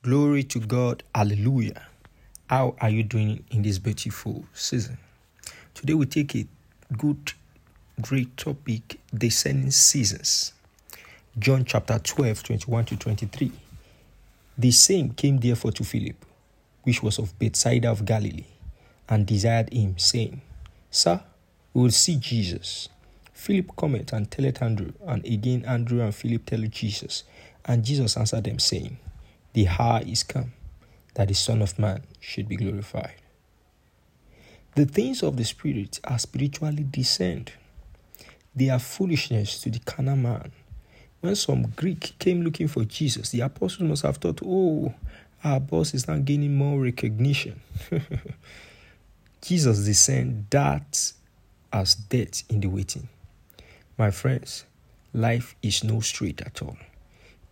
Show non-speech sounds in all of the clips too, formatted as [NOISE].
Glory to God. Hallelujah. How are you doing in this beautiful season? Today we take a good, great topic discerning seasons. John chapter 12, 21 to 23. The same came therefore to Philip, which was of Bethsaida of Galilee, and desired him, saying, Sir, we will see Jesus. Philip cometh and telleth Andrew, and again Andrew and Philip tell Jesus. And Jesus answered them, saying, the hour is come that the Son of Man should be glorified. The things of the Spirit are spiritually discerned. They are foolishness to the carnal man. When some Greek came looking for Jesus, the apostles must have thought, oh, our boss is now gaining more recognition. [LAUGHS] Jesus discerned that as death in the waiting. My friends, life is no straight at all.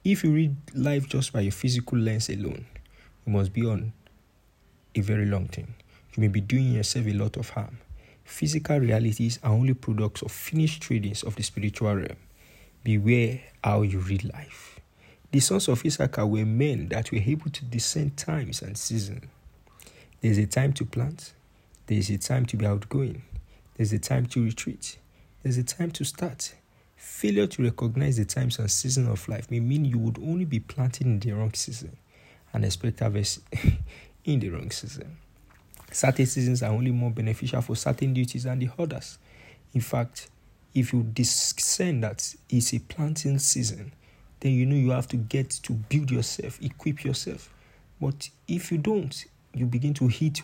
If you read life just by your physical lens alone, you must be on a very long thing. You may be doing yourself a lot of harm. Physical realities are only products of finished tradings of the spiritual realm. Beware how you read life. The sons of Issachar were men that were able to discern times and seasons. There's a time to plant, there's a time to be outgoing, there's a time to retreat, there's a time to start, Failure to recognize the times and seasons of life may mean you would only be planting in the wrong season and expect harvest [LAUGHS] in the wrong season. Certain seasons are only more beneficial for certain duties than the others. In fact, if you discern that it's a planting season, then you know you have to get to build yourself, equip yourself. But if you don't, you begin to hit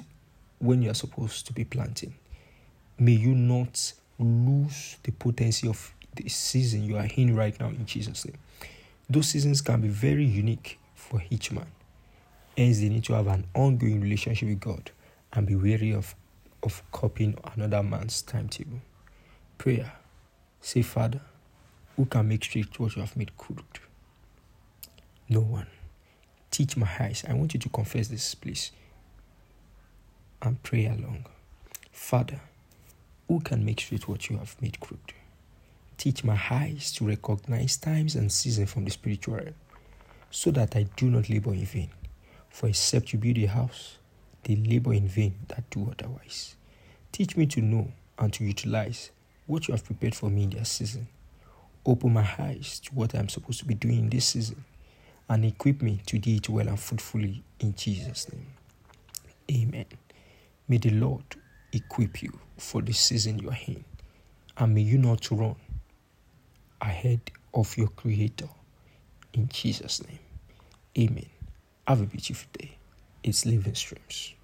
when you are supposed to be planting. May you not lose the potency of the season you are in right now in Jesus' name. Those seasons can be very unique for each man. Hence, they need to have an ongoing relationship with God and be wary of, of copying another man's timetable. Prayer. Say, Father, who can make straight what you have made crooked? No one. Teach my eyes. I want you to confess this, please. And pray along. Father, who can make straight what you have made crooked? Teach my eyes to recognize times and seasons from the spiritual realm, so that I do not labor in vain. For except you build a house, they labor in vain that do otherwise. Teach me to know and to utilize what you have prepared for me in this season. Open my eyes to what I am supposed to be doing in this season and equip me to do it well and fruitfully in Jesus' name. Amen. May the Lord equip you for the season you are in, and may you not run ahead of your Creator. In Jesus' name. Amen. Have a beautiful day. It's Living Streams.